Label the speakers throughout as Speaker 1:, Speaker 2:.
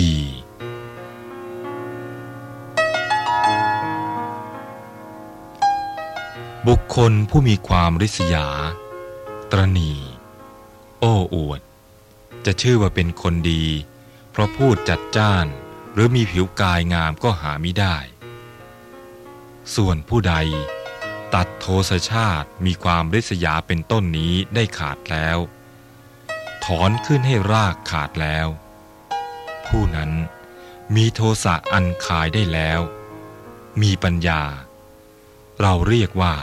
Speaker 1: ดี บุคคลผู้มีความริษยา ตรณี โอ้อวด จะชื่อว่าเป็นคนดี เพราะพูดจัดจ้าน หรือมีผิวกายงามก็หาไม่ได้ ส่วนผู้ใด ตัดโทสชาติมีความริษยาเป็นต้นนี้ได้ขาดแล้ว ถอนขึ้นให้รากขาดแล้ว ผู้นั้น มีโทสะอันคายได้แล้ว มีปัญญา เราเรียกว่า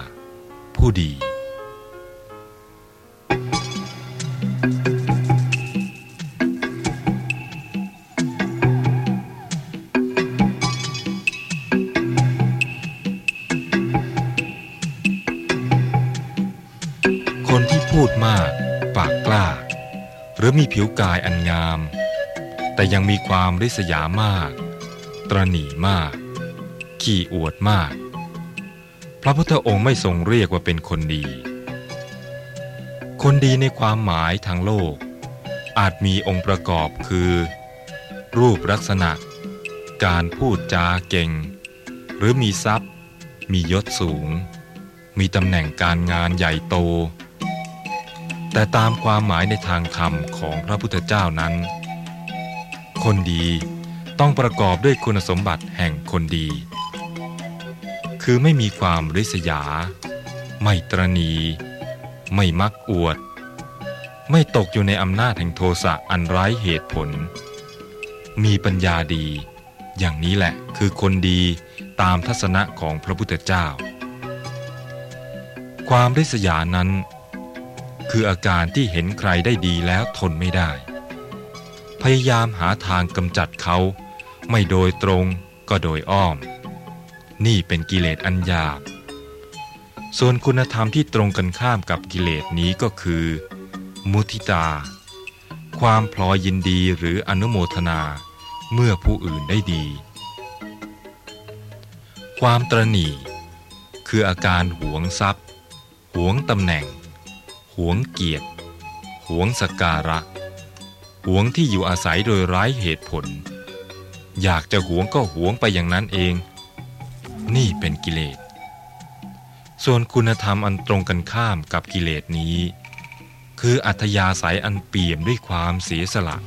Speaker 1: ผู้ดี คนที่พูดมาก ปากกล้า หรือมีผิวกายอันงาม แต่ยังมีความริษยามาก ตรณีมาก ขี้อวดมาก พระพุทธองค์ไม่ทรงเรียกว่าเป็นคนดี คนดีในความหมายทางโลก อาจมีองค์ประกอบคือ รูปลักษณะ การพูดจาเก่ง หรือมีทรัพย์ มียศสูง มีตำแหน่งการงานใหญ่โต แต่ตามความหมายในทางธรรมของพระพุทธเจ้านั้น คนดีต้องประกอบด้วยคุณสมบัติแห่งคนดี คือไม่มีความริษยา ไม่ตรณี ไม่มักอวด ไม่ตกอยู่ในอำนาจแห่งโทสะอันไร้เหตุผล มีปัญญาดี อย่างนี้แหละคือคนดีตามทัศนะของพระพุทธเจ้า ความริษยานั้น คืออาการที่เห็นใครได้ดีแล้วทนไม่ได้ พยายามหาทางกำจัดเขา ไม่โดยตรงก็โดยอ้อม นี่เป็นกิเลสอันหยาบ ส่วนคุณธรรมที่ตรงกันข้ามกับกิเลสนี้ก็คือ มุทิตา ความพลอยยินดีหรืออนุโมทนาเมื่อผู้อื่นได้ดี ความตรณีคืออาการหวงทรัพย์ หวงตำแหน่ง หวงเกียรติ หวงสกการะ หวงที่อยู่อาศัยโดยร้ายเหตุผล อยากจะหวงก็หวงไปอย่างนั้นเอง นี่เป็นกิเลส ส่วนคุณธรรมอันตรงกันข้ามกับกิเลสนี้ คืออัธยาศัยอันเปี่ยมด้วยความเสียสละ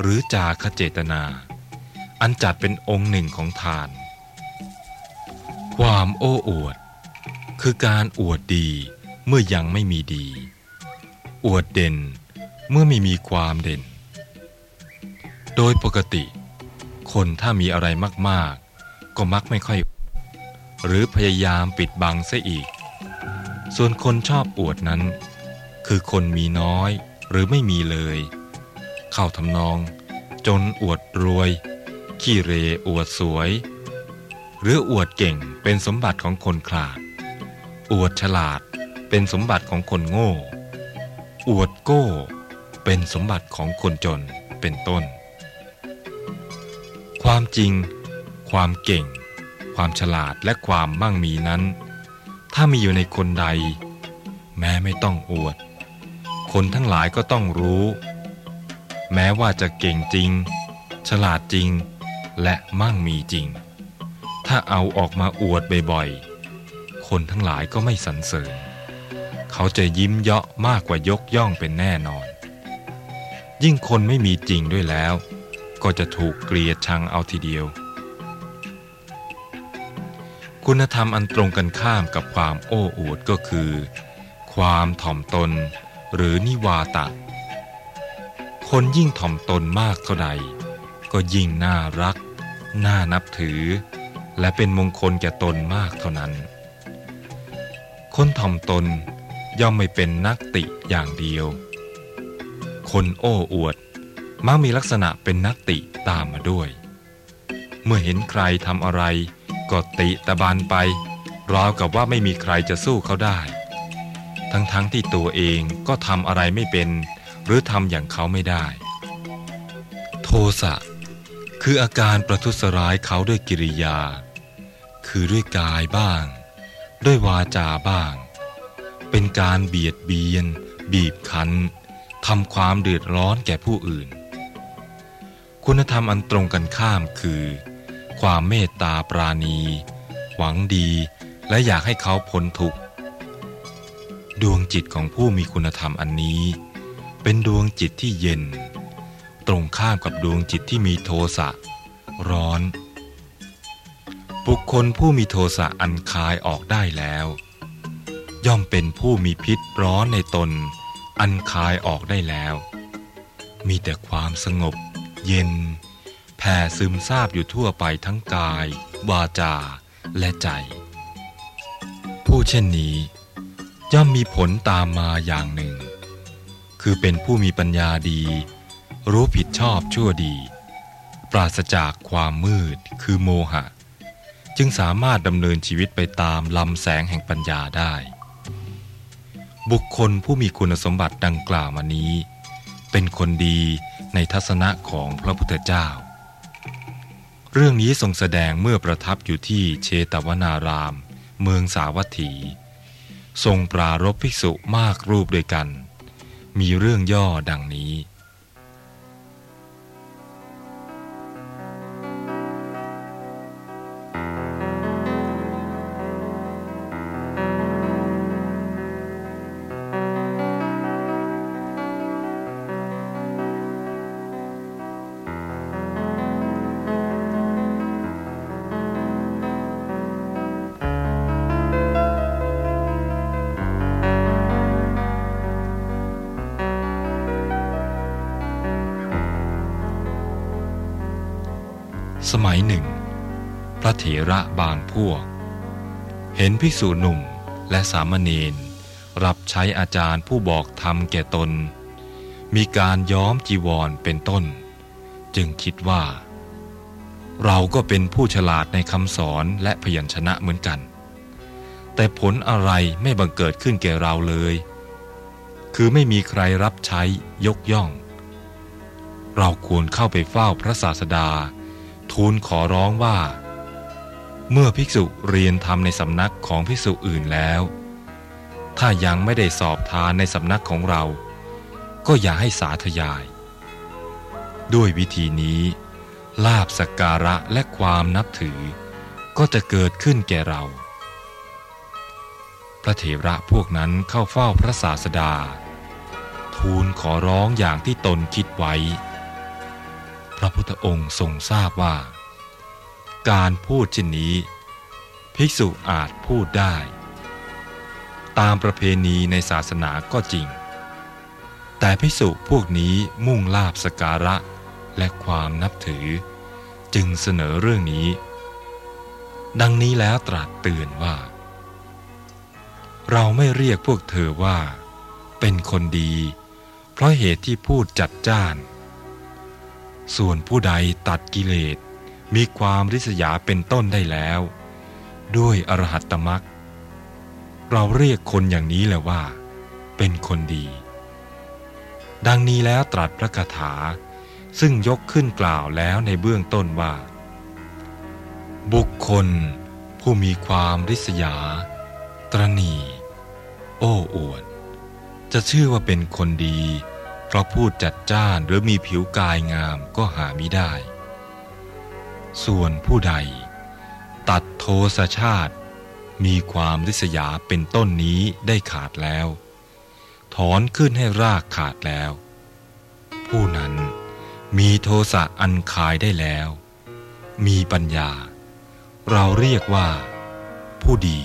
Speaker 1: หรือจาคเจตนา อันจัดเป็นองค์หนึ่งของทาน ความโอ้อวด คือการอวดดีเมื่อยังไม่มีดี อวดเด่น เมื่อไม่มีความเด่น โดยปกติ คนถ้ามีอะไรมากๆ ก็มักไม่ค่อย หรือพยายามปิดบังเสียอีก ส่วนคนชอบอวดนั้น คือคนมีน้อยหรือไม่มีเลย เข้าทำนอง จนอวดรวย ขี้เรอวดสวย หรืออวดเก่งเป็นสมบัติของคนขลาด อวดฉลาดเป็นสมบัติของคนโง่ อวดโก้ เป็นสมบัติของคนจนเป็นต้น ความจริง ความเก่ง ความฉลาดและความมั่งมีนั้น ถ้ามีอยู่ในคนใด แม้ไม่ต้องอวด คนทั้งหลายก็ต้องรู้ แม้ว่าจะเก่งจริง ฉลาดจริง และมั่งมีจริง ถ้าเอาออกมาอวดบ่อยๆ คนทั้งหลายก็ไม่สรรเสริญเขาจะยิ้มเยาะมากกว่ายกย่องเป็นแน่นอน ยิ่งคนไม่มีจริงด้วยแล้ว ก็จะถูกเกลียดชังเอาทีเดียว คุณธรรมอันตรงกันข้ามกับความโอ้อวดก็คือ ความถ่อมตนหรือนิวาตะ คนยิ่งถ่อมตนมากเท่าใด ก็ยิ่งน่ารัก น่านับถือ และเป็นมงคลแก่ตนมากเท่านั้น คนถ่อมตนย่อมไม่เป็นนักติอย่างเดียว คนโอ้อวด มักมีลักษณะเป็นนักติตามมาด้วย เมื่อเห็นใครทำอะไร ก็ติตะบานไป ราวกับว่าไม่มีใครจะสู้เขาได้ ทั้งๆทที่ตัวเองก็ทำอะไรไม่เป็น หรือทำอย่างเขาไม่ได้ โทสะคืออาการประทุษร้ายเขาด้วยกิริยา คือด้วยกายบ้าง ด้วยวาจาบ้าง เป็นการเบียดเบียน บีบคั้น ทำความเดือดร้อนแก่ผู้อื่น คุณธรรมอันตรงกันข้ามคือ ความเมตตาปราณี หวังดีและอยากให้เขาพ้นทุกข์ ดวงจิตของผู้มีคุณธรรมอันนี้ เป็นดวงจิตที่เย็น ตรงข้ามกับดวงจิตที่มีโทสะ ร้อน บุคคลผู้มีโทสะอันคายออกได้แล้ว ย่อมเป็นผู้มีพิษร้อนในตน อันคายออกได้แล้ว มีแต่ความสงบ เย็น แผ่ซึมซาบอยู่ทั่วไปทั้งกาย วาจา และใจ ผู้เช่นนี้ ย่อมมีผลตามมาอย่างหนึ่ง คือเป็นผู้มีปัญญาดี รู้ผิดชอบชั่วดี ปราศจากความมืดคือโมหะ จึงสามารถดำเนินชีวิตไปตามลำแสงแห่งปัญญาได้ บุคคลผู้มีคุณสมบัติดังกล่าวมานี้ เป็นคนดีในทัศนะของพระพุทธเจ้า เรื่องนี้ทรงแสดงเมื่อประทับอยู่ที่เชตวนาราม เมืองสาวัตถี ทรงปรารบภิกษุมากรูปด้วยกัน มีเรื่องย่อดังนี้ สมัยหนึ่ง พระเถระบางพวก เห็นภิกษุหนุ่มและสามเณรรับใช้อาจารย์ผู้บอกธรรมแก่ตน มีการย้อมจีวรเป็นต้น จึงคิดว่า เราก็เป็นผู้ฉลาดในคำสอนและพยัญชนะเหมือนกัน แต่ผลอะไรไม่บังเกิดขึ้นแก่เราเลย คือไม่มีใครรับใช้ยกย่อง เราควรเข้าไปเฝ้าพระศาสดา ทูลขอร้องว่า เมื่อภิกษุเรียนธรรมในสำนักของภิกษุอื่นแล้ว ถ้ายังไม่ได้สอบทานในสำนักของเรา ก็อย่าให้สาธยาย ด้วยวิธีนี้ ลาบสักการะและความนับถือ ก็จะเกิดขึ้นแก่เรา พระเถระพวกนั้นเข้าเฝ้าพระศาสดา ทูลขอร้องอย่างที่ตนคิดไว้ พระพุทธองค์ทรงทราบว่า การพูดเช่นนี้ ภิกษุอาจพูดได้ ตามประเพณีในศาสนาก็จริง แต่ภิกษุพวกนี้มุ่งลาบสการะและความนับถือ จึงเสนอเรื่องนี้ ดังนี้แล้วตรัสเตือนว่า เราไม่เรียกพวกเธอว่า เป็นคนดี เพราะเหตุที่พูดจัดจ้าน ส่วนผู้ใดตัดกิเลส มีความริษยาเป็นต้นได้แล้ว ด้วยอรหัตตมักเราเรียกคนอย่างนี้แหละว่า เป็นคนดี ดังนี้แล้วตรัสพระคาถา ซึ่งยกขึ้นกล่าวแล้วในเบื้องต้นว่า บุคคลผู้มีความริษยา ตรณี โอ้อวด จะชื่อว่าเป็นคนดี เพราะพูดจัดจ้านหรือมีผิวกายงามก็หาไม่ได้ ส่วนผู้ใด ตัดโทสชาติ มีความริษยาเป็นต้นนี้ได้ขาดแล้ว ถอนขึ้นให้รากขาดแล้ว ผู้นั้นมีโทสะอันคายได้แล้ว มีปัญญา เราเรียกว่า ผู้ดี